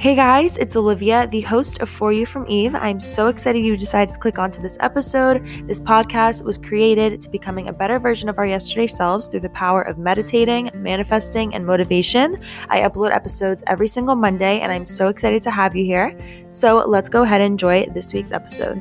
Hey guys, it's Olivia, the host of For You from Eve. I'm so excited you decided to click onto this episode. This podcast was created to becoming a better version of our yesterday selves through the power of meditating, manifesting, and motivation. I upload episodes every single Monday, and I'm so excited to have you here. So let's go ahead and enjoy this week's episode.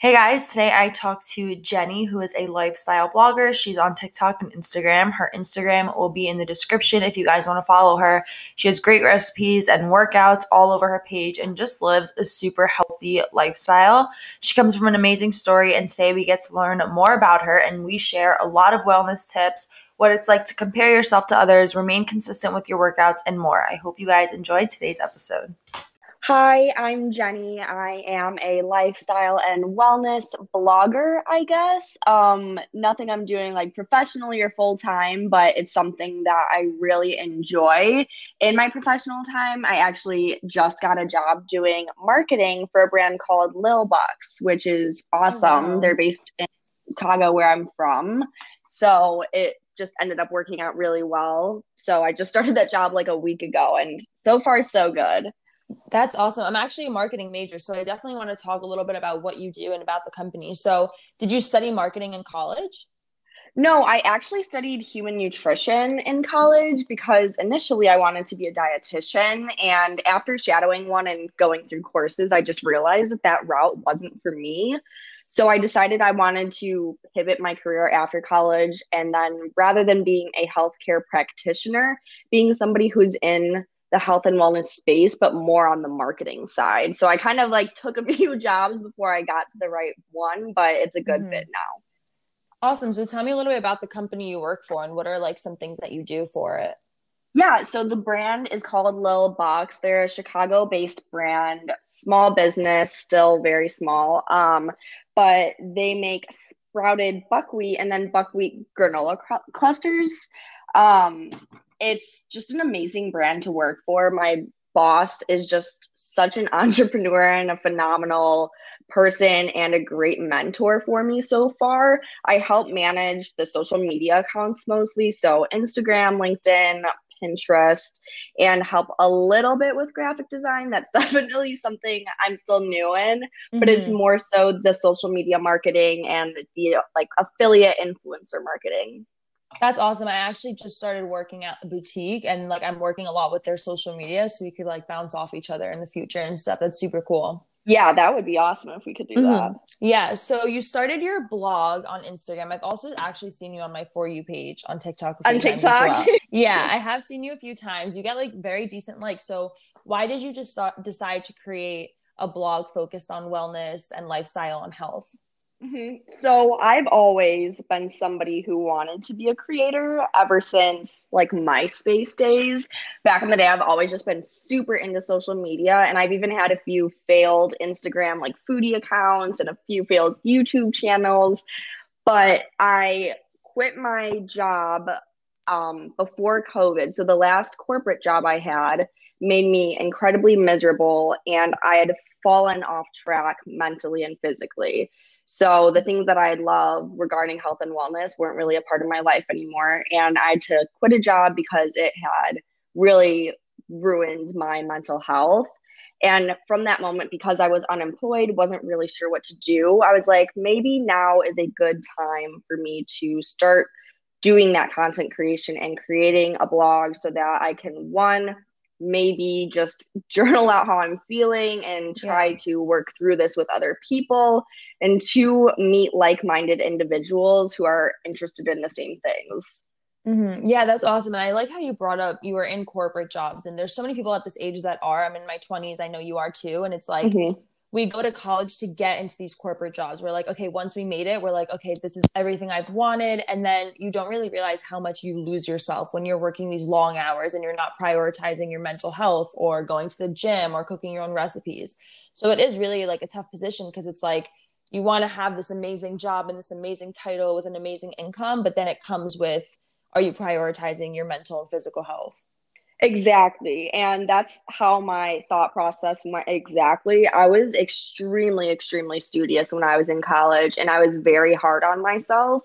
Hey guys, today I talked to Jenni, who is a lifestyle blogger. She's on TikTok and Instagram. Her Instagram will be in the description if you guys want to follow her. She has great recipes and workouts all over her page and just lives a super healthy lifestyle. She comes from an amazing story, and today we get to learn more about her and we share a lot of wellness tips, what it's like to compare yourself to others, remain consistent with your workouts, and more. I hope you guys enjoyed today's episode. Hi, I'm Jenni. I am a lifestyle and wellness blogger, I guess. Um, nothing I'm doing like professionally or full time, but it's something that I really enjoy. In my professional time, I actually just got a job doing marketing for a brand called Lil Bucks, which is awesome. Oh, wow. They're based in Chicago, where I'm from. So it just ended up working out really well. So I just started that job like a week ago, and so far, so good. That's awesome. I'm actually a marketing major, so I definitely want to talk a little bit about what you do and about the company. So, did you study marketing in college? No, I actually studied human nutrition in college because initially I wanted to be a dietitian. And after shadowing one and going through courses, I just realized that that route wasn't for me. So I decided I wanted to pivot my career after college. And then rather than being a healthcare practitioner, being somebody who's in the health and wellness space, but more on the marketing side. So I kind of like took a few jobs before I got to the right one, but it's a good mm-hmm. fit now. Awesome. So tell me a little bit about the company you work for and what are like some things that you do for it? Yeah, so the brand is called Lil Bucks. They're a Chicago based brand, small business, still very small. Um, but they make sprouted buckwheat and then buckwheat granola cr- clusters. Um, it's just an amazing brand to work for. My boss is just such an entrepreneur and a phenomenal person and a great mentor for me so far. I help manage the social media accounts mostly, so Instagram, LinkedIn, Pinterest, and help a little bit with graphic design. That's definitely something I'm still new in, mm-hmm. but it's mm-hmm. more so the social media marketing and the like affiliate influencer marketing. That's awesome. I actually just started working at the boutique and like I'm working a lot with their social media so we could like bounce off each other in the future and stuff. That's super cool. Yeah, that would be awesome if we could do mm-hmm. that. Yeah. So you started your blog on Instagram. I've also actually seen you on my For You page on TikTok. On TikTok? Well. yeah, I have seen you a few times. You get like very decent likes. So why did you just start, decide to create a blog focused on wellness and lifestyle and health? Mm-hmm. So I've always been somebody who wanted to be a creator ever since like MySpace days. Back in the day, I've always just been super into social media, and I've even had a few failed Instagram like foodie accounts and a few failed YouTube channels. But I quit my job um, before COVID. So the last corporate job I had made me incredibly miserable, and I had fallen off track mentally and physically. So the things that I love regarding health and wellness weren't really a part of my life anymore. And I had to quit a job because it had really ruined my mental health. And from that moment, because I was unemployed, wasn't really sure what to do, I was like, maybe now is a good time for me to start doing that content creation and creating a blog so that I can, one, maybe just journal out how I'm feeling and try yeah. to work through this with other people and to meet like minded individuals who are interested in the same things. Mm-hmm. Yeah, that's awesome. And I like how you brought up you were in corporate jobs, and there's so many people at this age that are. I'm in my 20s. I know you are too. And it's like, mm-hmm we go to college to get into these corporate jobs. We're like, okay, once we made it, we're like, okay, this is everything I've wanted. And then you don't really realize how much you lose yourself when you're working these long hours and you're not prioritizing your mental health or going to the gym or cooking your own recipes. So it is really like a tough position because it's like you want to have this amazing job and this amazing title with an amazing income, but then it comes with are you prioritizing your mental and physical health? Exactly. And that's how my thought process went exactly. I was extremely, extremely studious when I was in college and I was very hard on myself.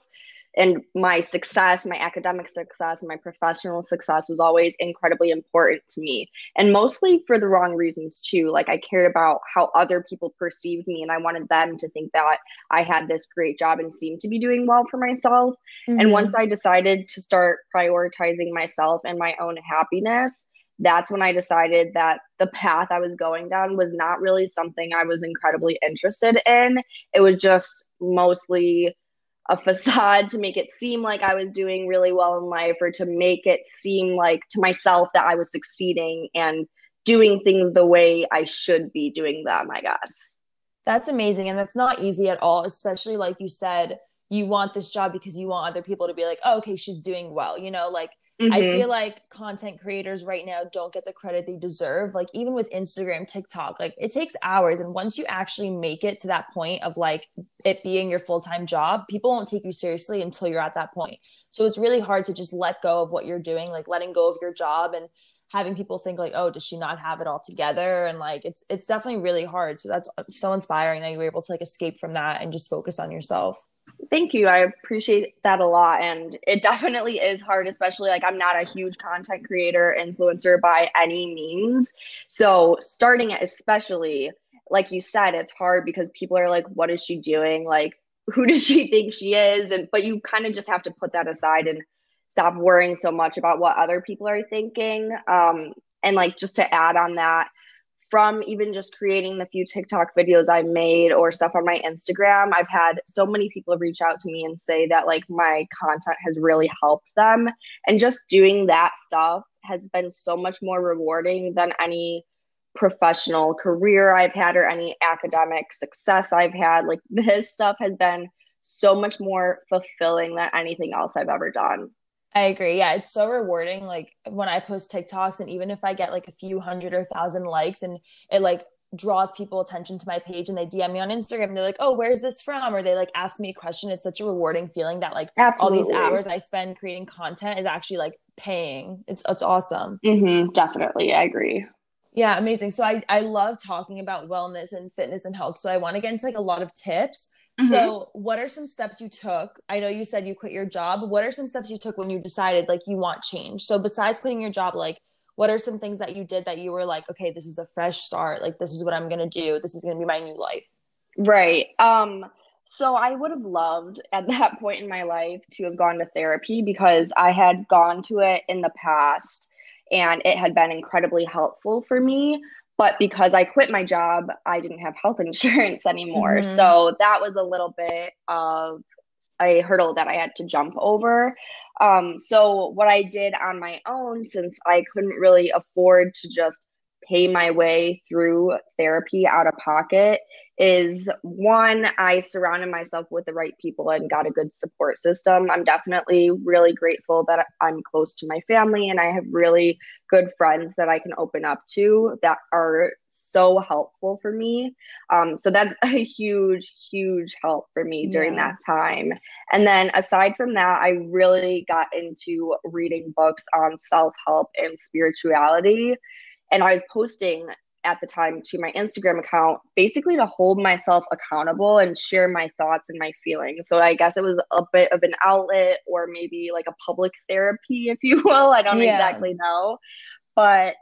And my success, my academic success, my professional success was always incredibly important to me. And mostly for the wrong reasons, too. Like, I cared about how other people perceived me, and I wanted them to think that I had this great job and seemed to be doing well for myself. Mm-hmm. And once I decided to start prioritizing myself and my own happiness, that's when I decided that the path I was going down was not really something I was incredibly interested in. It was just mostly a facade to make it seem like I was doing really well in life or to make it seem like to myself that I was succeeding and doing things the way I should be doing them, I guess. That's amazing. And that's not easy at all, especially like you said, you want this job because you want other people to be like, oh, okay, she's doing well. You know, like Mm-hmm. I feel like content creators right now don't get the credit they deserve. Like even with Instagram, TikTok, like it takes hours. And once you actually make it to that point of like it being your full-time job, people won't take you seriously until you're at that point. So it's really hard to just let go of what you're doing, like letting go of your job and having people think like, oh, does she not have it all together? And like it's it's definitely really hard. So that's so inspiring that you were able to like escape from that and just focus on yourself. Thank you. I appreciate that a lot. And it definitely is hard, especially like I'm not a huge content creator, influencer by any means. So starting it, especially like you said, it's hard because people are like, what is she doing? Like, who does she think she is? And but you kind of just have to put that aside and stop worrying so much about what other people are thinking. Um, and like just to add on that, from even just creating the few TikTok videos I made or stuff on my Instagram, I've had so many people reach out to me and say that like my content has really helped them. And just doing that stuff has been so much more rewarding than any professional career I've had or any academic success I've had. Like this stuff has been so much more fulfilling than anything else I've ever done. I agree. Yeah, it's so rewarding. Like when I post TikToks, and even if I get like a few hundred or thousand likes, and it like draws people attention to my page, and they DM me on Instagram, and they're like, "Oh, where's this from?" Or they like ask me a question. It's such a rewarding feeling that like Absolutely. all these hours I spend creating content is actually like paying. It's it's awesome. Mm-hmm, definitely, I agree. Yeah, amazing. So I I love talking about wellness and fitness and health. So I want to get into like a lot of tips. Mm-hmm. So, what are some steps you took? I know you said you quit your job. What are some steps you took when you decided like you want change? So, besides quitting your job, like what are some things that you did that you were like, okay, this is a fresh start. Like this is what I'm going to do. This is going to be my new life. Right. Um so I would have loved at that point in my life to have gone to therapy because I had gone to it in the past and it had been incredibly helpful for me. But because I quit my job, I didn't have health insurance anymore. Mm-hmm. So that was a little bit of a hurdle that I had to jump over. Um, so, what I did on my own, since I couldn't really afford to just pay my way through therapy out of pocket, is one, I surrounded myself with the right people and got a good support system. I'm definitely really grateful that I'm close to my family and I have really good friends that I can open up to that are so helpful for me. Um, so that's a huge, huge help for me during yeah. that time. And then aside from that, I really got into reading books on self help and spirituality and I was posting at the time to my Instagram account, basically to hold myself accountable and share my thoughts and my feelings. So I guess it was a bit of an outlet or maybe like a public therapy, if you will. I don't yeah. exactly know. But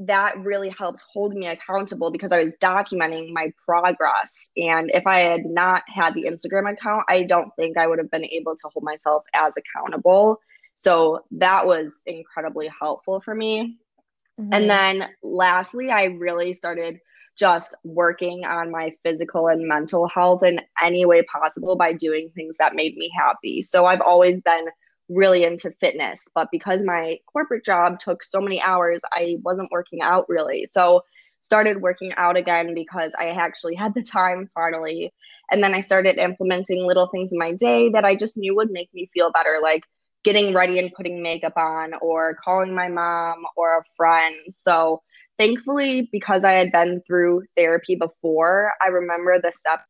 that really helped hold me accountable because I was documenting my progress. And if I had not had the Instagram account, I don't think I would have been able to hold myself as accountable. So that was incredibly helpful for me. Mm-hmm. And then lastly, I really started just working on my physical and mental health in any way possible by doing things that made me happy. So I've always been really into fitness, but because my corporate job took so many hours, I wasn't working out really. So started working out again because I actually had the time finally. And then I started implementing little things in my day that I just knew would make me feel better like getting ready and putting makeup on or calling my mom or a friend. So thankfully, because I had been through therapy before, I remember the step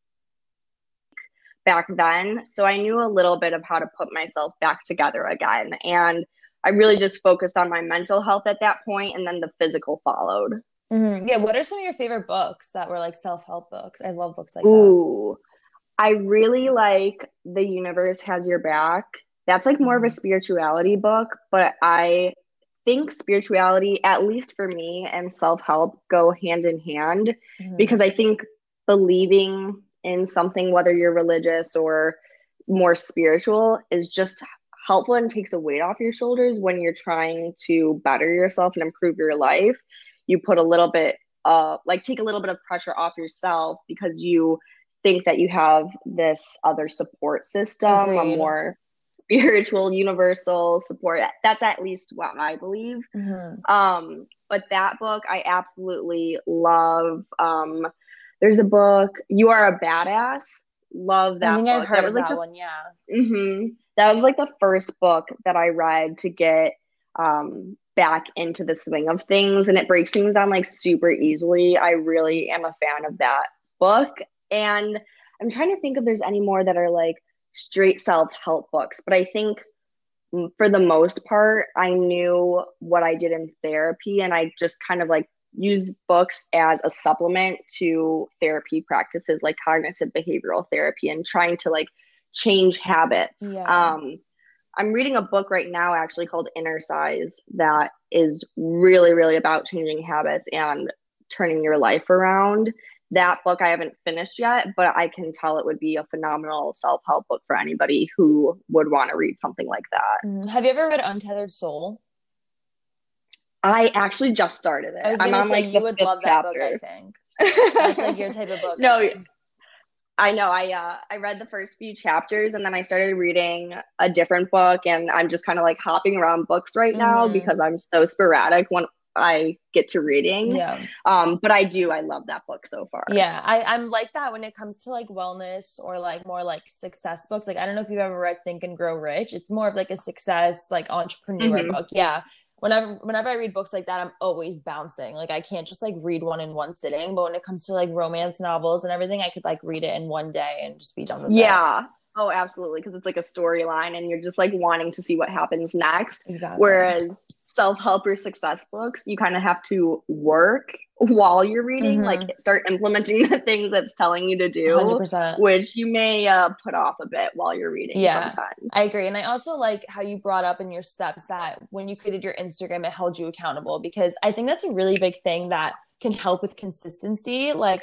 back then. So I knew a little bit of how to put myself back together again. And I really just focused on my mental health at that point, and then the physical followed. Mm-hmm. Yeah. What are some of your favorite books that were like self help books? I love books like Ooh, that. I really like The Universe Has Your Back That's like more of a mm-hmm. spirituality book, but I think spirituality, at least for me, and self help go hand in hand mm-hmm. because I think believing in something, whether you're religious or more spiritual, is just helpful and takes a weight off your shoulders when you're trying to better yourself and improve your life. You put a little bit, uh, like take a little bit of pressure off yourself because you think that you have this other support system, Agreed. a more spiritual, universal support. That's at least what I believe. Mm-hmm. Um, but that book I absolutely love. Um, there's a book, You Are a Badass. Love that. I think book. I've heard that was like that the, one. Yeah. Mm-hmm. That was like the first book that I read to get um, back into the swing of things, and it breaks things down like super easily. I really am a fan of that book, and I'm trying to think if there's any more that are like straight self help books, but I think for the most part, I knew what I did in therapy, and I just kind of like used books as a supplement to therapy practices like cognitive behavioral therapy and trying to like change habits. Yeah. Um, I'm reading a book right now actually called Inner Size that is really, really about changing habits and turning your life around. That book I haven't finished yet, but I can tell it would be a phenomenal self help book for anybody who would want to read something like that. Mm, have you ever read Untethered Soul? I actually just started it. I was gonna I'm say like, you would love that chapter. book. I think that's like your type of book. no, I know. I uh, I read the first few chapters and then I started reading a different book, and I'm just kind of like hopping around books right now mm-hmm. because I'm so sporadic when I get to reading. Yeah. Um, but I do. I love that book so far. Yeah, I I'm like that when it comes to like wellness or like more like success books. Like I don't know if you've ever read Think and Grow Rich. It's more of like a success like entrepreneur mm-hmm. book. Yeah whenever whenever I read books like that, I'm always bouncing. Like I can't just like read one in one sitting. But when it comes to like romance novels and everything, I could like read it in one day and just be done with yeah. it. Yeah. Oh, absolutely. Because it's like a storyline and you're just like wanting to see what happens next. Exactly. Whereas self-help or success books you kind of have to work while you're reading mm-hmm. like start implementing the things that's telling you to do 100%. which you may uh, put off a bit while you're reading yeah sometimes. i agree and i also like how you brought up in your steps that when you created your instagram it held you accountable because i think that's a really big thing that can help with consistency like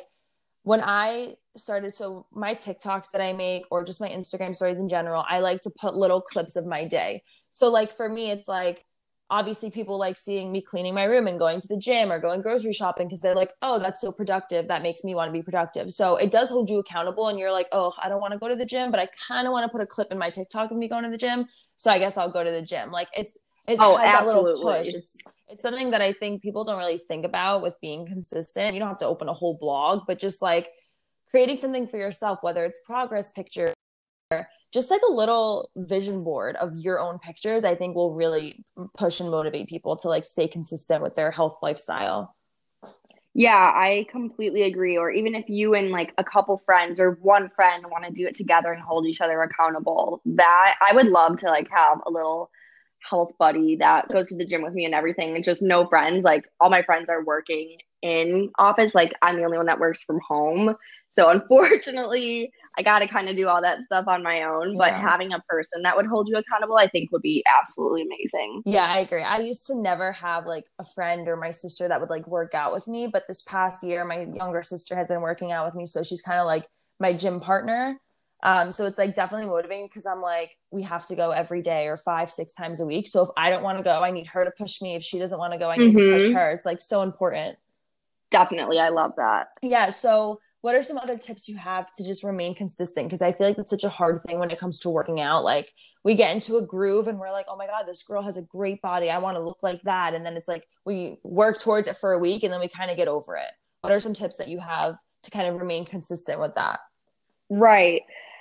when i started so my tiktoks that i make or just my instagram stories in general i like to put little clips of my day so like for me it's like obviously people like seeing me cleaning my room and going to the gym or going grocery shopping because they're like oh that's so productive. That makes me want to be productive. So it does hold you accountable and you're like oh i don't want to go to the gym but i kind of want to put a clip in my tiktok of me going to the gym. So i guess i'll go to the gym. Like it's it oh, has absolutely. that little push. It's it's something that i think people don't really think about with being consistent. You don't have to open a whole blog but just like creating something for yourself whether it's progress picture just like a little vision board of your own pictures i think will really push and motivate people to like stay consistent with their health lifestyle. Yeah i completely agree. Or even if you and like a couple friends or one friend want to do it together and hold each other accountable that i would love to like have a little health buddy that goes to the gym with me and everything and just no friends. Like all my friends are working in office. Like i'm the only one that works from home so unfortunately I got to kind of do all that stuff on my own. But having a person that would hold you accountable, I think would be absolutely amazing. Yeah, I agree. I used to never have like a friend or my sister that would like work out with me. But this past year, my younger sister has been working out with me. So she's kind of like my gym partner. Um, so it's like definitely motivating because I'm like, we have to go every day or five, six times a week. So if I don't want to go, I need her to push me. If she doesn't want to go, I need mm-hmm. to push mm-hmm. her. It's like so important. Definitely. I love that. Yeah. So what are some other tips you have to just remain consistent? Because i feel like it's such a hard thing when it comes to working out. Like we get into a groove and we're like oh my god this girl has a great body. I want to look like that. And then it's like we work towards it for a week and then we kind of get over it. What are some tips that you have to kind of remain consistent with that? Right.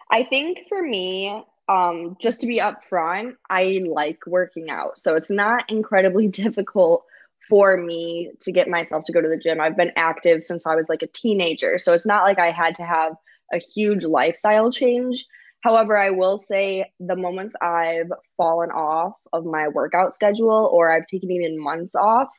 I think for me um just to be upfront i like working out. So it's not incredibly difficult for me to get myself to go to the gym. I've been active since I was like a teenager. So it's not like I had to have a huge lifestyle change. However, I will say the moments I've fallen off of my workout schedule or I've taken even months off,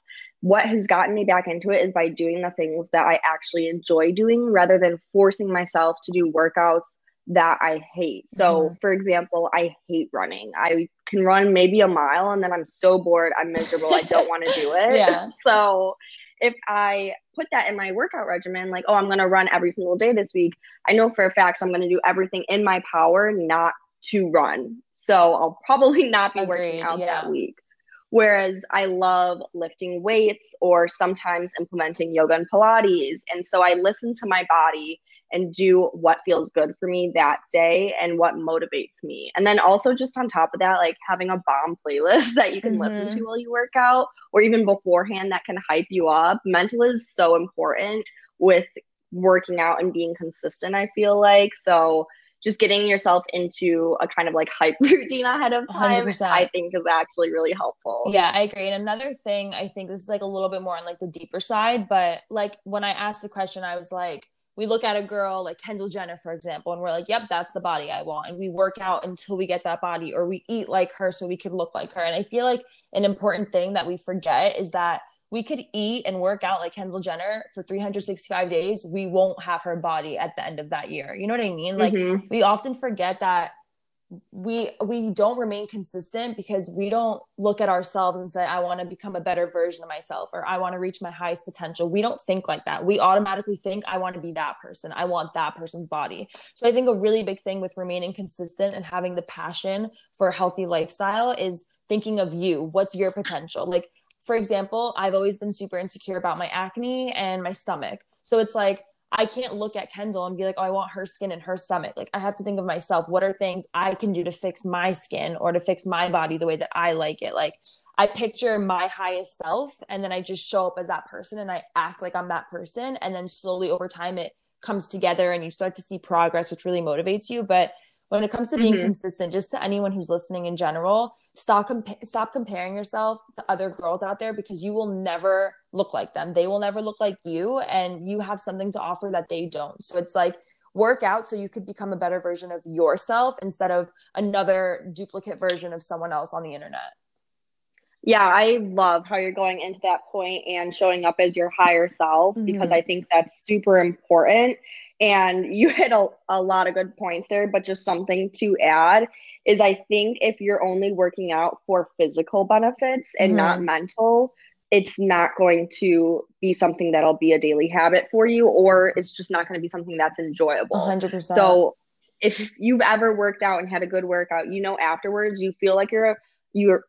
what has gotten me back into it is by doing the things that I actually enjoy doing rather than forcing myself to do workouts that I hate. So, mm-hmm. for example, I hate running. I can run maybe a mile and then I'm so bored, I'm miserable, I don't want to do it. Yeah. So, if I put that in my workout regimen, like, oh, I'm going to run every single day this week, I know for a fact I'm going to do everything in my power not to run. So, I'll probably not be Agreed, working out yeah. that week. Whereas I love lifting weights or sometimes implementing yoga and Pilates. And so I listen to my body and do what feels good for me that day and what motivates me. And then also just on top of that, like having a bomb playlist that you can mm-hmm. listen to while you work out or even beforehand that can hype you up. Mental is so important with working out and being consistent, I feel like. So just getting yourself into a kind of like hype routine ahead of time 100%. i think is actually really helpful yeah i agree and another thing i think this is like a little bit more on like the deeper side but like when i asked the question i was like we look at a girl like kendall jenner for example and we're like yep that's the body i want and we work out until we get that body or we eat like her so we could look like her and i feel like an important thing that we forget is that we could eat and work out like Kendall Jenner for 365 days, we won't have her body at the end of that year. You know what I mean? Like mm-hmm. we often forget that we we don't remain consistent because we don't look at ourselves and say I want to become a better version of myself or I want to reach my highest potential. We don't think like that. We automatically think I want to be that person. I want that person's body. So I think a really big thing with remaining consistent and having the passion for a healthy lifestyle is thinking of you. What's your potential? Like for example, I've always been super insecure about my acne and my stomach. So it's like, I can't look at Kendall and be like, oh, I want her skin and her stomach. Like, I have to think of myself. What are things I can do to fix my skin or to fix my body the way that I like it? Like, I picture my highest self and then I just show up as that person and I act like I'm that person. And then slowly over time, it comes together and you start to see progress, which really motivates you. But when it comes to being mm-hmm. consistent, just to anyone who's listening in general, stop compa- stop comparing yourself to other girls out there because you will never look like them. They will never look like you and you have something to offer that they don't. So it's like work out so you could become a better version of yourself instead of another duplicate version of someone else on the internet. Yeah, I love how you're going into that point and showing up as your higher self mm-hmm. because I think that's super important. And you hit a, a lot of good points there, but just something to add is I think if you're only working out for physical benefits and mm-hmm. not mental, it's not going to be something that'll be a daily habit for you, or it's just not going to be something that's enjoyable. 100%. So if you've ever worked out and had a good workout, you know afterwards you feel like you're you're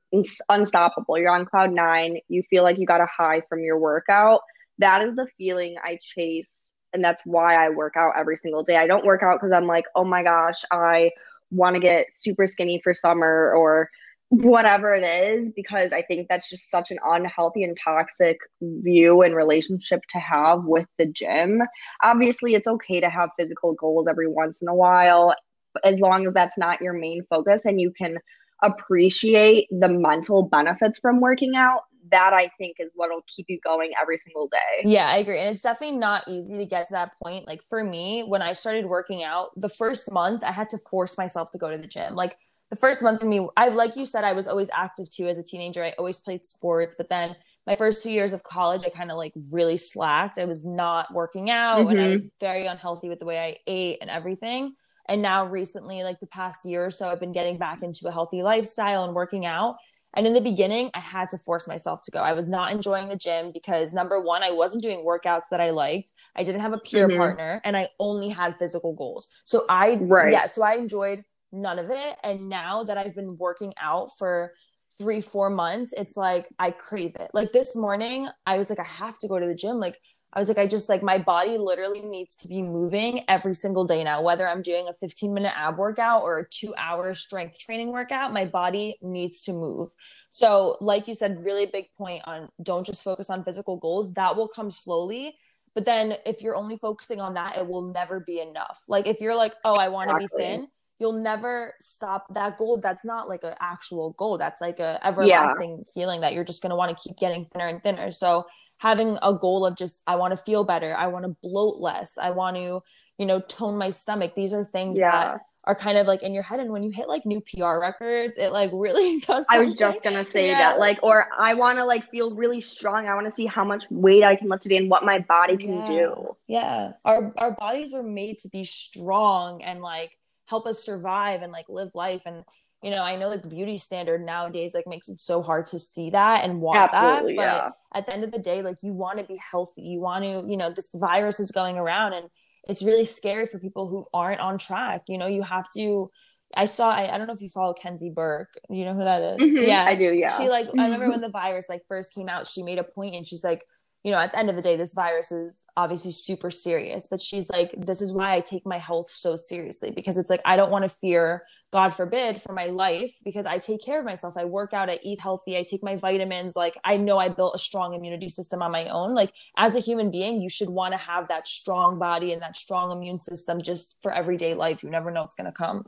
unstoppable. You're on cloud nine. You feel like you got a high from your workout. That is the feeling I chase, and that's why I work out every single day. I don't work out because I'm like, oh my gosh, I want to get super skinny for summer or whatever it is because I think that's just such an unhealthy and toxic view and relationship to have with the gym. Obviously, it's okay to have physical goals every once in a while as long as that's not your main focus and you can appreciate the mental benefits from working out that I think is what'll keep you going every single day. Yeah, I agree. And it's definitely not easy to get to that point. Like for me, when I started working out, the first month I had to force myself to go to the gym. Like the first month for me, I like you said, I was always active too as a teenager. I always played sports, but then my first two years of college, I kind of like really slacked. I was not working out mm-hmm. and I was mm-hmm. very unhealthy with the way I ate and everything. And now recently, like the past year or so, I've been getting back into a healthy lifestyle and working out. And in the beginning, I had to force myself to go. I was not enjoying the gym because number one, I wasn't doing workouts that I liked. I didn't have a peer mm-hmm. partner and I only had physical goals. So I, right. yeah, so I enjoyed none of it. And now that I've been working out for three, four months, it's like I crave it. Like this morning, I was like, I have to go to the gym. Like I was like, I just like my body literally needs to be moving every single day now. Whether I'm doing a 15 minute ab workout or a two hour strength training workout, my body needs to move. So, like you said, really big point on don't just focus on physical goals. That will come slowly. But then if you're only focusing on that, it will never be enough. Like if you're like, oh, I want to exactly. be thin, you'll never stop that goal. That's not like an actual goal. That's like a everlasting yeah. feeling that you're just gonna want to keep getting thinner and thinner. So having a goal of just I want to feel better, I want to bloat less, I want to, you know, tone my stomach. These are things yeah. that are kind of like in your head and when you hit like new PR records it like really does. I was just going to say yeah. that like or I want to like feel really strong I want to see how much weight I can lift today and what my body can yeah. do yeah our our bodies were made to be strong and like help us survive and like live life and you know i know like the beauty standard nowadays like makes it so hard to see that and want Absolutely, that but yeah. at the end of the day like you want to be healthy you want to you know this virus is going around and it's really scary for people who aren't on track you know you have to I saw I, I don't know if you follow Kenzie Burke. You know who that is? Mm-hmm, yeah. I do, yeah. She like I remember when the virus like first came out, she made a point and she's like, you know, at the end of the day, this virus is obviously super serious. But she's like, this is why I take my health so seriously because it's like I don't want to fear, God forbid, for my life because I take care of myself. I work out, I eat healthy, I take my vitamins. Like I know I built a strong immunity system on my own. Like as a human being, you should want to have that strong body and that strong immune system just for everyday life. You never know what's gonna come.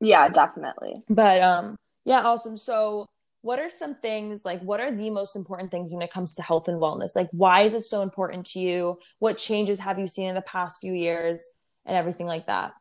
Yeah, definitely. But um yeah, awesome. So what are some things like what are the most important things when it comes to health and wellness? Like why is it so important to you? What changes have you seen in the past few years and everything like that?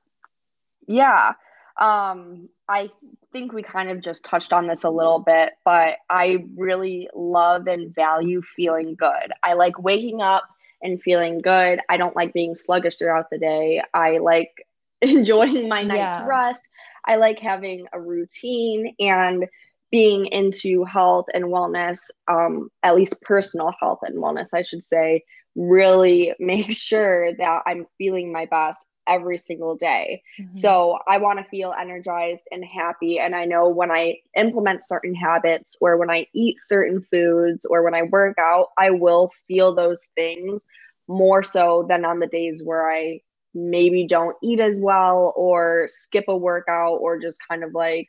Yeah. Um I think we kind of just touched on this a little bit, but I really love and value feeling good. I like waking up and feeling good. I don't like being sluggish throughout the day. I like enjoying my night's yeah. rest. I like having a routine and being into health and wellness, um, at least personal health and wellness, I should say, really make sure that I'm feeling my best every single day. Mm-hmm. So I want to feel energized and happy. And I know when I implement certain habits or when I eat certain foods or when I work out, I will feel those things more so than on the days where I maybe don't eat as well or skip a workout or just kind of like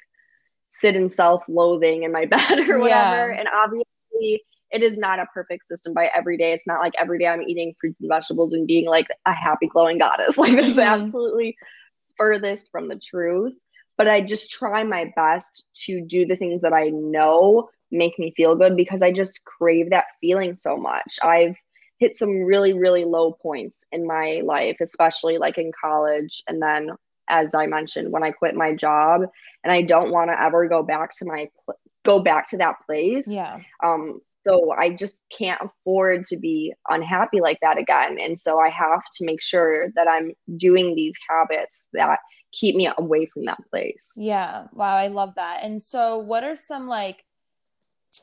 sit in self-loathing in my bed or whatever. Yeah. and obviously it is not a perfect system by every day. It's not like every day i'm eating fruits and vegetables and being like a happy glowing goddess. Like that's mm-hmm. absolutely furthest from the truth. But i just try my best to do the things that i know make me feel good because i just crave that feeling so much. I've hit some really really low points in my life especially like in college and then as i mentioned when i quit my job and i don't want to ever go back to my go back to that place. Yeah. Um so i just can't afford to be unhappy like that again. And so i have to make sure that i'm doing these habits that keep me away from that place. Yeah. Wow. I love that. And so what are some like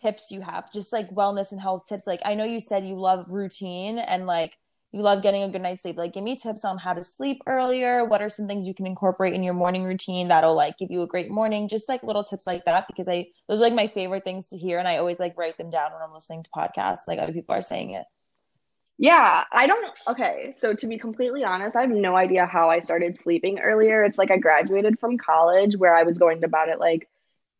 tips you have? Just like wellness and health tips. Like i know you said you love routine and like you love getting a good night's sleep like give me tips on how to sleep earlier what are some things you can incorporate in your morning routine that'll like give you a great morning just like little tips like that because i those are like my favorite things to hear and i always like write them down when i'm listening to podcasts like other people are saying it yeah, I don't. Okay, so to be completely honest, I have no idea how I started sleeping earlier. It's like I graduated from college where I was going to bed at like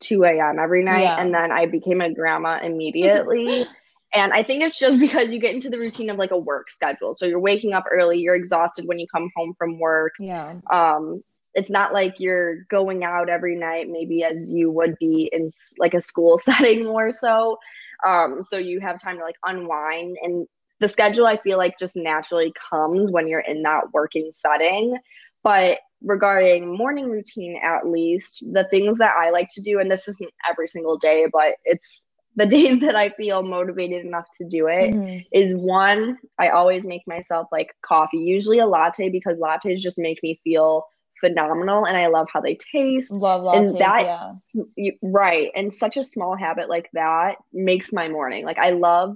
2 a.m. every night. Yeah. And then I became a grandma immediately. And I think it's just because you get into the routine of like a work schedule. So you're waking up early, you're exhausted when you come home from work. Yeah. Um, it's not like you're going out every night, maybe as you would be in like a school setting more so. Um, so you have time to like unwind and the schedule I feel like just naturally comes when you're in that working setting. But regarding morning routine at least the things that i like to do and this isn't every single day but it's the days that i feel motivated enough to do it mm-hmm. is one i always make myself like coffee usually a latte because lattes just make me feel phenomenal and i love how they taste love lattes, and that yeah. right and such a small habit like that makes my morning like i love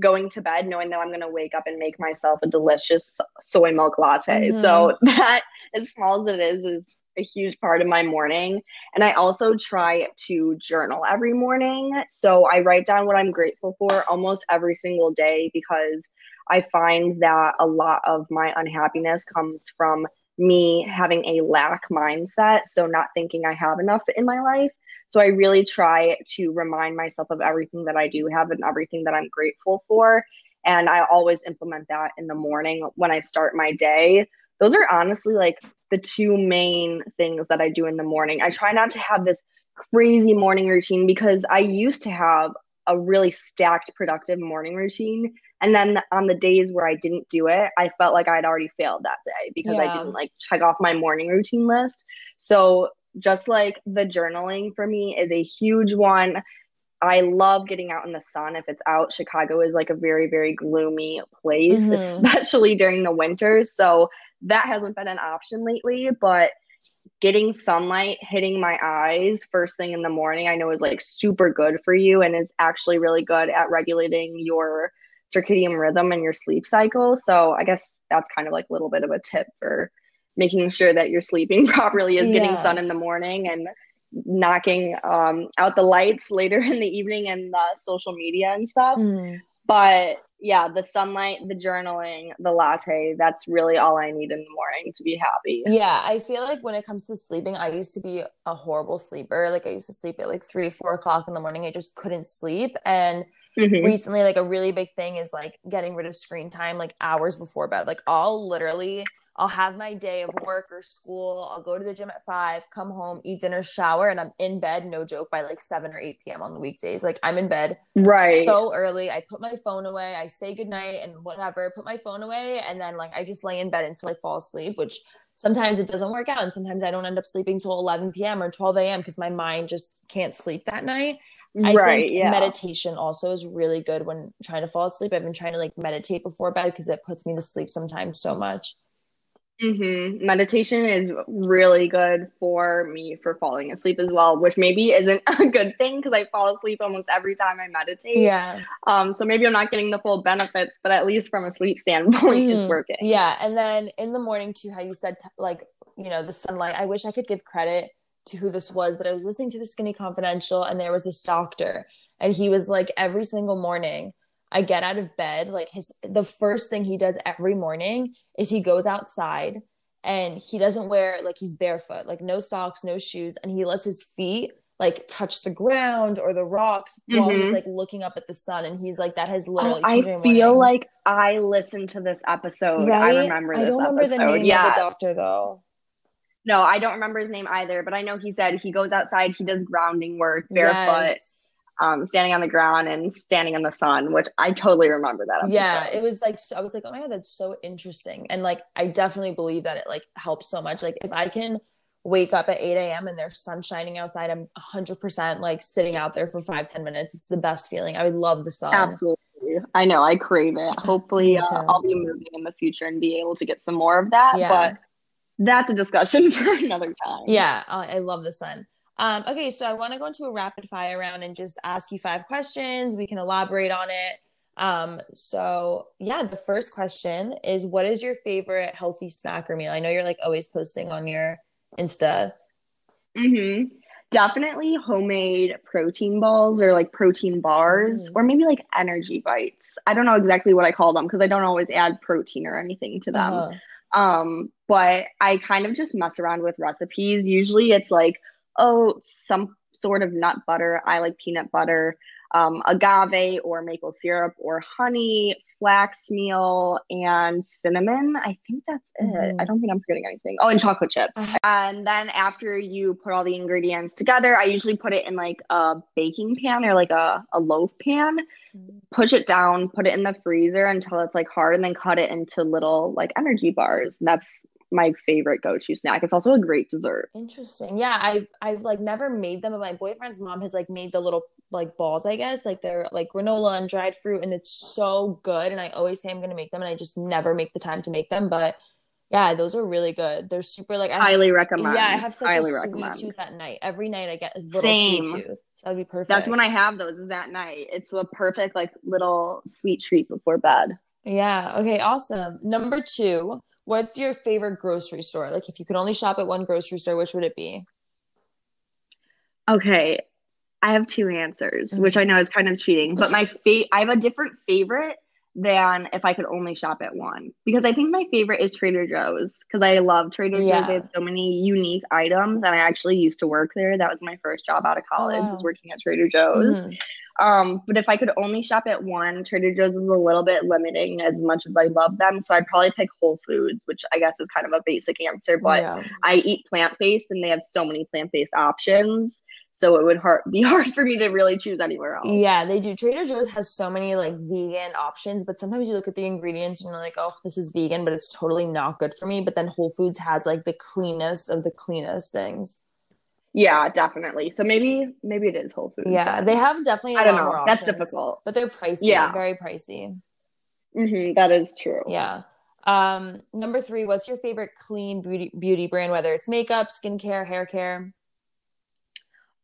going to bed knowing that I'm going to wake up and make myself a delicious soy milk latte. Mm-hmm. So that as small as it is is a huge part of my morning. And I also try to journal every morning. So I write down what I'm grateful for almost every single day because I find that a lot of my unhappiness comes from me having a lack mindset. So not thinking I have enough in my life. So I really try to remind myself of everything that I do have and everything that I'm grateful for. And I always implement that in the morning when I start my day. Those are honestly like the two main things that I do in the morning. I try not to have this crazy morning routine because I used to have a really stacked productive morning routine and then on the days where I didn't do it, I felt like I'd already failed that day because yeah. I didn't like check off my morning routine list. So just like the journaling for me is a huge one. I love getting out in the sun if it's out. Chicago is like a very, very gloomy place, mm-hmm. especially during the winter. So that hasn't been an option lately. But getting sunlight hitting my eyes first thing in the morning, I know is like super good for you and is actually really good at regulating your circadian rhythm and your sleep cycle. So I guess that's kind of like a little bit of a tip for making sure that you're sleeping properly is getting yeah. sun in the morning and knocking um, out the lights later in the evening and the social media and stuff. Mm. But yeah, the sunlight, the journaling, the latte, that's really all I need in the morning to be happy. Yeah, I feel like when it comes to sleeping, I used to be a horrible sleeper. Like I used to sleep at like three, four o'clock in the morning. I just couldn't sleep. And mm-hmm. recently, like a really big thing is like getting rid of screen time like hours before bed. Like I'll literally I'll have my day of work or school. I'll go to the gym at five, come home, eat dinner, shower, and I'm in bed, no joke, by like 7 or 8 p.m. on the weekdays. Like I'm in bed right so early. I put my phone away, I say goodnight and whatever, put my phone away, and then like I just lay in bed until I fall asleep, which sometimes it doesn't work out. And sometimes I don't end up sleeping till 11 p.m. or 12 a.m. because my mind just can't sleep that night. I right, think yeah. meditation also is really good when trying to fall asleep. I've been trying to like meditate before bed because it puts me to sleep sometimes so much. Mm-hmm. Meditation is really good for me for falling asleep as well, which maybe isn't a good thing because I fall asleep almost every time I meditate. Yeah. Um. So maybe I'm not getting the full benefits, but at least from a sleep standpoint, mm-hmm. it's working. Yeah. And then in the morning too, how you said t- like you know the sunlight. I wish I could give credit to who this was, but I was listening to the Skinny Confidential, and there was this doctor, and he was like every single morning I get out of bed, like his the first thing he does every morning is he goes outside and he doesn't wear like he's barefoot, like no socks, no shoes, and he lets his feet like touch the ground or the rocks mm-hmm. while he's mm-hmm. like looking up at the sun and he's like that has oh, literally oh, I feel mornings. like I listened to this episode. Right? I remember this I don't remember episode. the name yes. of the doctor though. No, I don't remember his name either, but I know he said he goes outside, he does grounding work barefoot. Yes um, standing on the ground and standing in the sun, which I totally remember that. Episode. Yeah, it was like I was like, oh my god, that's so interesting, and like I definitely believe that it like helps so much. Like if I can wake up at 8 a.m. and there's sun shining outside, I'm 100% like sitting out there for five ten minutes. It's the best feeling. I would love the sun. Absolutely. I know. I crave it. Hopefully, uh, I'll be moving in the future and be able to get some more of that. Yeah. But that's a discussion for another time. Yeah, I love the sun. Um, okay, so I want to go into a rapid fire round and just ask you five questions. We can elaborate on it. Um, so yeah, the first question is what is your favorite healthy snack or meal? I know you're like always posting on your Insta. Mm-hmm. Definitely homemade protein balls or like protein bars mm-hmm. or maybe like energy bites. I don't know exactly what I call them because I don't always add protein or anything to them. Uh-huh. Um, but I kind of just mess around with recipes. Usually it's like oh, some sort of nut butter. I like peanut butter, um, agave or maple syrup or honey, flax meal, and cinnamon. I think that's it. Mm-hmm. I don't think I'm forgetting anything. Oh, and chocolate chips. Uh-huh. And then after you put all the ingredients together, I usually put it in like a baking pan or like a, a loaf pan, mm-hmm. push it down, put it in the freezer until it's like hard, and then cut it into little like energy bars. And that's my favorite go-to snack. It's also a great dessert. Interesting. Yeah, I I've like never made them, but my boyfriend's mom has like made the little like balls, I guess. Like they're like granola and dried fruit, and it's so good. And I always say I'm gonna make them, and I just never make the time to make them. But yeah, those are really good. They're super like I highly recommend. Yeah, I have such highly a recommend. sweet tooth at night. Every night I get a little Same. sweet tooth. So that'd be perfect. That's when I have those is at night. It's the perfect like little sweet treat before bed. Yeah. Okay. Awesome. Number two what's your favorite grocery store? Like, if you could only shop at one grocery store, which would it be? Okay, I have two answers, mm-hmm. which I know is kind of cheating, but my fa- I have a different favorite than if I could only shop at one because I think my favorite is Trader Joe's because I love Trader yeah. Joe's. They have so many unique items, and I actually used to work there. That was my first job out of college, oh, was working at Trader Joe's. Mm-hmm. Um, but if I could only shop at one, Trader Joe's is a little bit limiting as much as I love them. So I'd probably pick Whole Foods, which I guess is kind of a basic answer, but yeah. I eat plant based and they have so many plant based options. So it would hard, be hard for me to really choose anywhere else. Yeah, they do. Trader Joe's has so many like vegan options, but sometimes you look at the ingredients and you're like, oh, this is vegan, but it's totally not good for me. But then Whole Foods has like the cleanest of the cleanest things. Yeah, definitely. So maybe maybe it is Whole Foods. Yeah, they have definitely. I don't know. Options, That's difficult, but they're pricey. Yeah, very pricey. Mm-hmm, that is true. Yeah. Um, number three, what's your favorite clean beauty beauty brand, whether it's makeup, skincare, hair care?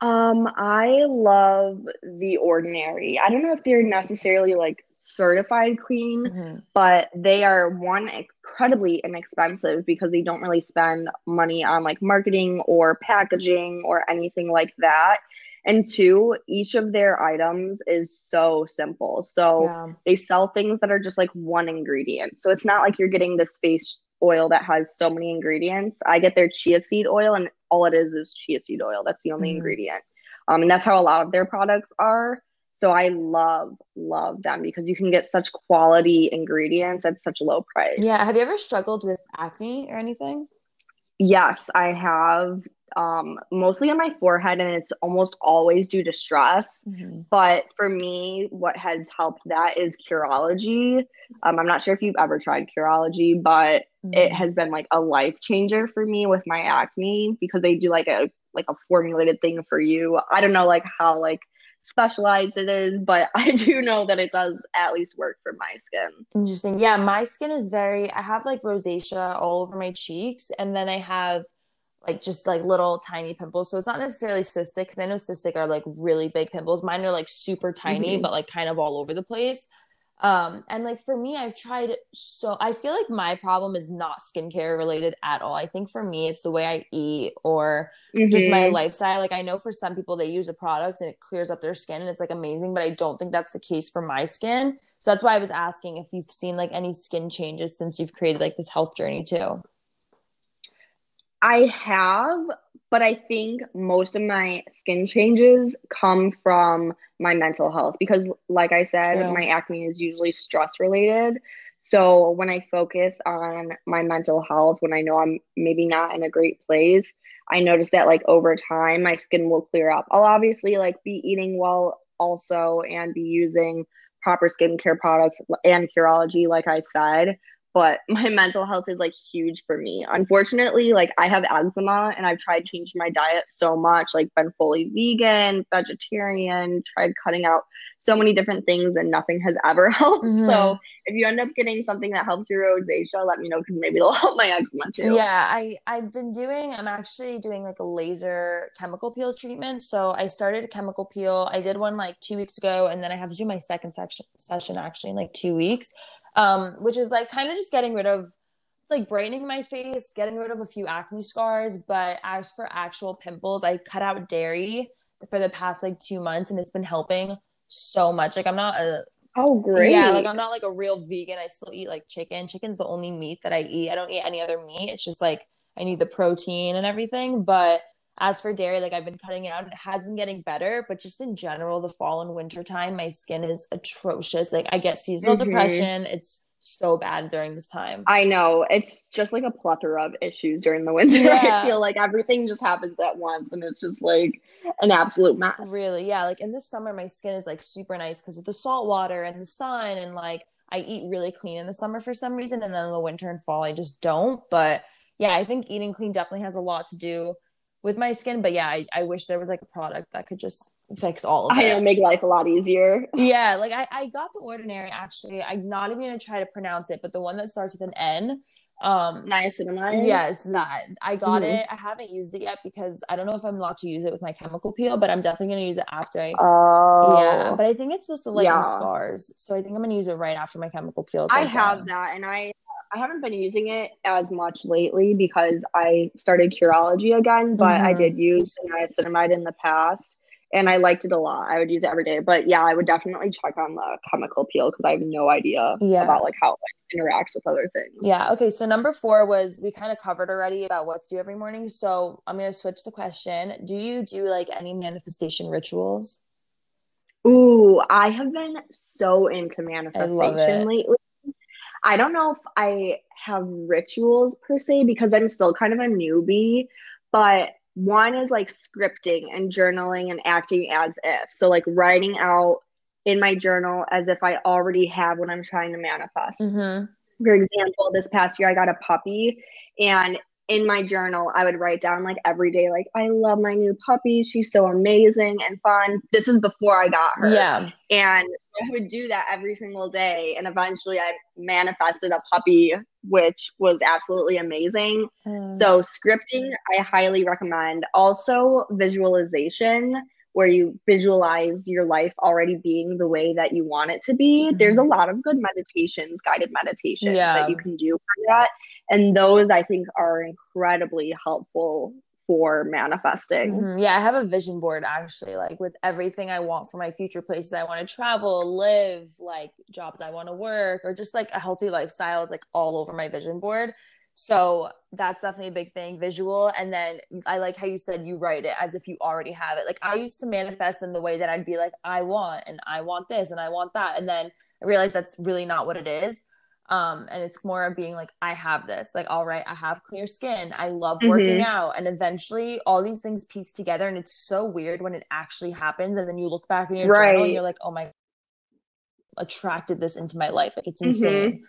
Um, I love The Ordinary. I don't know if they're necessarily like certified clean, mm-hmm. but they are one incredibly inexpensive because they don't really spend money on like marketing or packaging or anything like that. And two, each of their items is so simple. So yeah. they sell things that are just like one ingredient. So it's not like you're getting this face oil that has so many ingredients. I get their chia seed oil, and all it is is chia seed oil. That's the only mm-hmm. ingredient. Um, and that's how a lot of their products are. So I love, love them because you can get such quality ingredients at such a low price. Yeah. Have you ever struggled with acne or anything? Yes, I have. Um, mostly on my forehead, and it's almost always due to stress. Mm-hmm. But for me, what has helped that is Curology. Um, I'm not sure if you've ever tried Curology, but mm-hmm. it has been like a life changer for me with my acne because they do like a like a formulated thing for you. I don't know like how like specialized it is, but I do know that it does at least work for my skin. Interesting. Yeah, my skin is very I have like rosacea all over my cheeks and then I have like just like little tiny pimples. So it's not necessarily cystic because I know cystic are like really big pimples. Mine are like super tiny, mm-hmm. but like kind of all over the place. Um, and like for me, I've tried so I feel like my problem is not skincare related at all. I think for me, it's the way I eat or mm-hmm. just my mm-hmm. lifestyle. Like I know for some people they use a product and it clears up their skin and it's like amazing, but I don't think that's the case for my skin. So that's why I was asking if you've seen like any skin changes since you've created like this health journey too. I have, but I think most of my skin changes come from my mental health because, like I said, yeah. my acne is usually stress related. So when I focus on my mental health, when I know I'm maybe not in a great place, I notice that like over time my skin will clear up. I'll obviously like be eating well also and be using proper skincare products and Curology, like I said but my mental health is like huge for me. Unfortunately, like I have eczema and I've tried changing my diet so much, like been fully vegan, vegetarian, tried cutting out so many different things and nothing has ever helped. Mm-hmm. So if you end up getting something that helps your rosacea, let me know because maybe it'll help my eczema too. Yeah, I I've been doing I'm actually doing like a laser chemical peel treatment. So I started a chemical peel. I did one like 2 weeks ago and then I have to do my second section session actually in like 2 weeks um, which is like kind of just getting rid of like brightening my face, getting rid of a few acne scars. But as for actual pimples, I cut out dairy for the past like two months and it's been helping so much. Like I'm not a Oh great. Yeah, like I'm not like a real vegan. I still eat like chicken. Chicken's the only meat that I eat. I don't eat any other meat. It's just like I need the protein and everything. But as for dairy, like I've been cutting it out. It has been getting better, but just in general, the fall and winter time, my skin is atrocious. Like I get seasonal mm-hmm. depression. It's so bad during this time. I know. It's just like a plethora of issues during the winter. Yeah. I feel like everything just happens at once and it's just like an absolute mess. Really? Yeah. Like in the summer, my skin is like super nice because of the salt water and the sun. And like I eat really clean in the summer for some reason. And then in the winter and fall, I just don't. But yeah, I think eating clean definitely has a lot to do with my skin. But yeah, I, I wish there was like a product that could just fix all of I it. know, make life a lot easier. Yeah, like I, I got the ordinary actually. I'm not even gonna try to pronounce it, but the one that starts with an N. Um niacinamide. Yes, that. I got mm-hmm. it. I haven't used it yet because I don't know if I'm allowed to use it with my chemical peel, but I'm definitely gonna use it after I Oh yeah. But I think it's supposed to lighten yeah. scars. So I think I'm gonna use it right after my chemical peel. I have that and I I haven't been using it as much lately because I started Curology again, but mm-hmm. I did use niacinamide in the past and I liked it a lot. I would use it every day. But yeah, I would definitely check on the chemical peel because I have no idea yeah. about like how it interacts with other things. Yeah. Okay. So number four was we kind of covered already about what to do every morning. So I'm gonna switch the question. Do you do like any manifestation rituals? Ooh, I have been so into manifestation lately. I don't know if I have rituals per se because I'm still kind of a newbie, but one is like scripting and journaling and acting as if. So, like writing out in my journal as if I already have what I'm trying to manifest. Mm-hmm. For example, this past year I got a puppy and in my journal, I would write down like every day, like, I love my new puppy. She's so amazing and fun. This is before I got her. Yeah. And I would do that every single day. And eventually I manifested a puppy, which was absolutely amazing. Mm. So, scripting, I highly recommend. Also, visualization where you visualize your life already being the way that you want it to be. Mm-hmm. There's a lot of good meditations, guided meditations yeah. that you can do for that. And those I think are incredibly helpful for manifesting. Mm-hmm. Yeah, I have a vision board actually, like with everything I want for my future places I want to travel, live, like jobs I want to work, or just like a healthy lifestyle is like all over my vision board. So that's definitely a big thing, visual. And then I like how you said you write it as if you already have it. Like I used to manifest in the way that I'd be like, I want, and I want this, and I want that. And then I realized that's really not what it is. Um, and it's more of being like, I have this, like, all right, I have clear skin. I love working mm-hmm. out. And eventually all these things piece together. And it's so weird when it actually happens. And then you look back in your right. journal and you're like, oh my, attracted this into my life. Like it's mm-hmm. insane. Mm-hmm.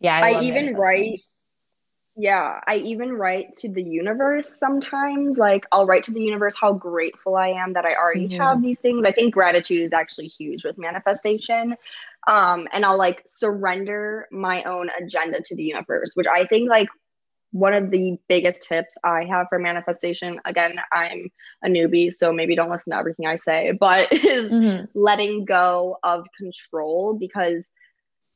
Yeah. I, I even write yeah, I even write to the universe sometimes. Like, I'll write to the universe how grateful I am that I already mm-hmm. have these things. I think gratitude is actually huge with manifestation. Um, and I'll like surrender my own agenda to the universe, which I think like one of the biggest tips I have for manifestation. Again, I'm a newbie, so maybe don't listen to everything I say, but is mm-hmm. letting go of control because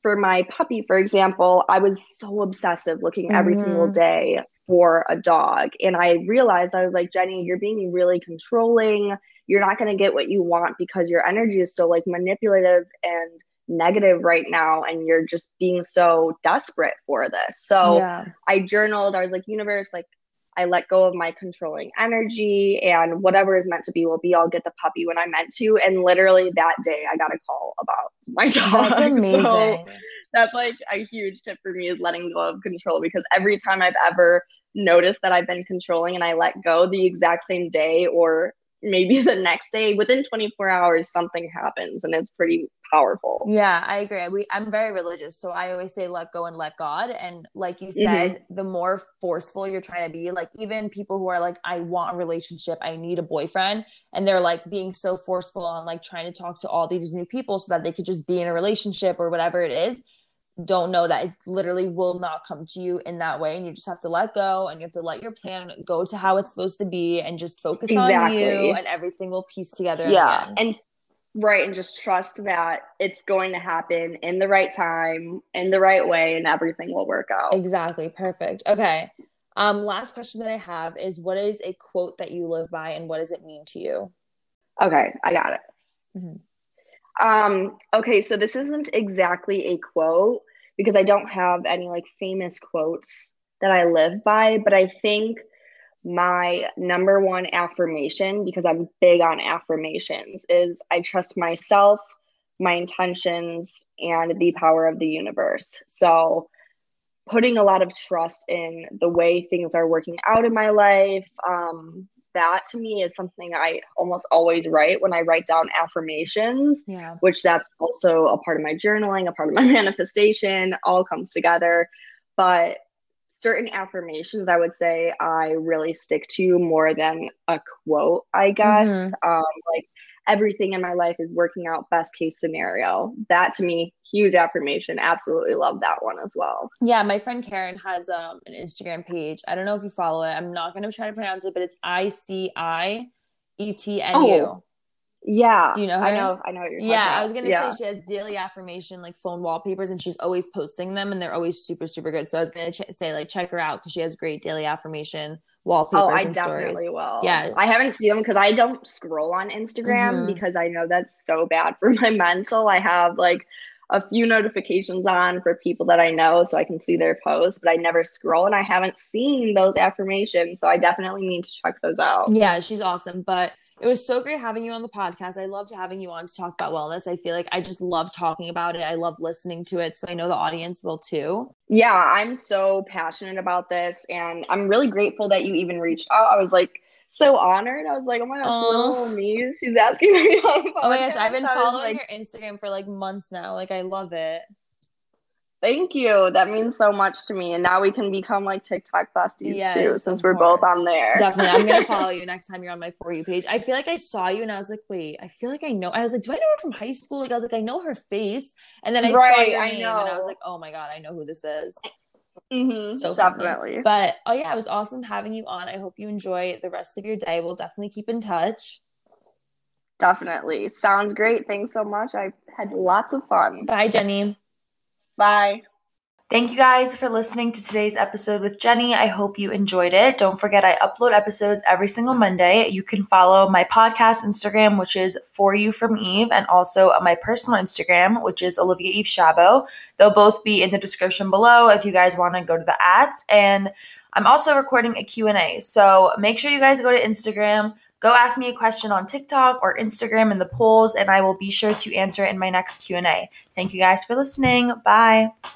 for my puppy, for example, I was so obsessive looking mm-hmm. every single mm-hmm. day for a dog. And I realized I was like, Jenni, you're being really controlling. You're not going to get what you want because your energy is so like manipulative and negative right now. And you're just being so desperate for this. So yeah. I journaled. I was like, universe, like, I let go of my controlling energy and whatever is meant to be will be. I'll get the puppy when I'm meant to. And literally that day, I got a call about my dog. That's amazing. So that's like a huge tip for me is letting go of control because every time I've ever noticed that I've been controlling and I let go the exact same day or maybe the next day within 24 hours something happens and it's pretty powerful yeah i agree we, i'm very religious so i always say let go and let god and like you mm-hmm. said mm-hmm. the more forceful you're trying to be like even people who are like i want a relationship i need a boyfriend and they're like being so forceful on like trying to talk to all these new people so that they could just be in a relationship or whatever it is don't know that it literally will not come to you in that way and you just have to let go and you have to let your plan go to how it's supposed to be and just focus exactly. on you and everything will piece together yeah and right and just trust that it's going to happen in the right time in the right way and everything will work out. Exactly perfect. Okay um last question that i have is what is a quote that you live by and what does it mean to you? Okay i got it. Mm-hmm. Um, okay, so this isn't exactly a quote because I don't have any like famous quotes that I live by, but I think my number one affirmation, because I'm big on affirmations, is I trust myself, my intentions, and the power of the universe. So, putting a lot of trust in the way things are working out in my life, um, that to me is something I almost always write when I write down affirmations, yeah. which that's also a part of my journaling, a part of my manifestation, all comes together. But certain affirmations I would say I really stick to more than a quote, I guess. Mm-hmm. Um, like everything in my life is working out best case scenario. That to me, huge affirmation. Absolutely love that one as well. Yeah, my friend Karen has um, an Instagram page. I don't know if you follow it. I'm not going to try to pronounce it, but it's I C I E T N U. Oh, yeah. Do you know her? I know. I know what you're Yeah, about. I was gonna yeah. say she has daily affirmation like phone wallpapers, and she's always posting them, and they're always super super good. So I was gonna ch- say like check her out because she has great daily affirmation wallpapers. Oh, I definitely stories. will. Yeah, I haven't seen them because I don't scroll on Instagram mm-hmm. because I know that's so bad for my mental. I have like a few notifications on for people that I know so I can see their posts, but I never scroll and I haven't seen those affirmations. So I definitely need to check those out. Yeah, she's awesome. But it was so great having you on the podcast. I loved having you on to talk about wellness. I feel like I just love talking about it. I love listening to it. So I know the audience will too. Yeah, I'm so passionate about this. And I'm really grateful that you even reached out. I was like, so honored. I was like, oh my gosh, little me. She's asking me. oh my gosh, I've been following like, your Instagram for like months now. Like, I love it. Thank you. That means so much to me. And now we can become like TikTok besties yes, too, since we're course. both on there. Definitely. I'm gonna follow you next time you're on my for you page. I feel like I saw you and I was like, wait, I feel like I know. I was like, do I know her from high school? Like I was like, I know her face. And then I right, saw your name and I was like, oh my god, I know who this is. Mm-hmm, so definitely. Funny. But oh yeah, it was awesome having you on. I hope you enjoy the rest of your day. We'll definitely keep in touch. Definitely. Sounds great. Thanks so much. I had lots of fun. Bye, Jenni. Bye. Thank you guys for listening to today's episode with Jenni. I hope you enjoyed it. Don't forget, I upload episodes every single Monday. You can follow my podcast Instagram, which is For You From Eve, and also my personal Instagram, which is Olivia Eve Shabo. They'll both be in the description below if you guys want to go to the ads. And I'm also recording a Q&A. So make sure you guys go to Instagram, go ask me a question on TikTok or Instagram in the polls, and I will be sure to answer it in my next Q&A. Thank you guys for listening. Bye.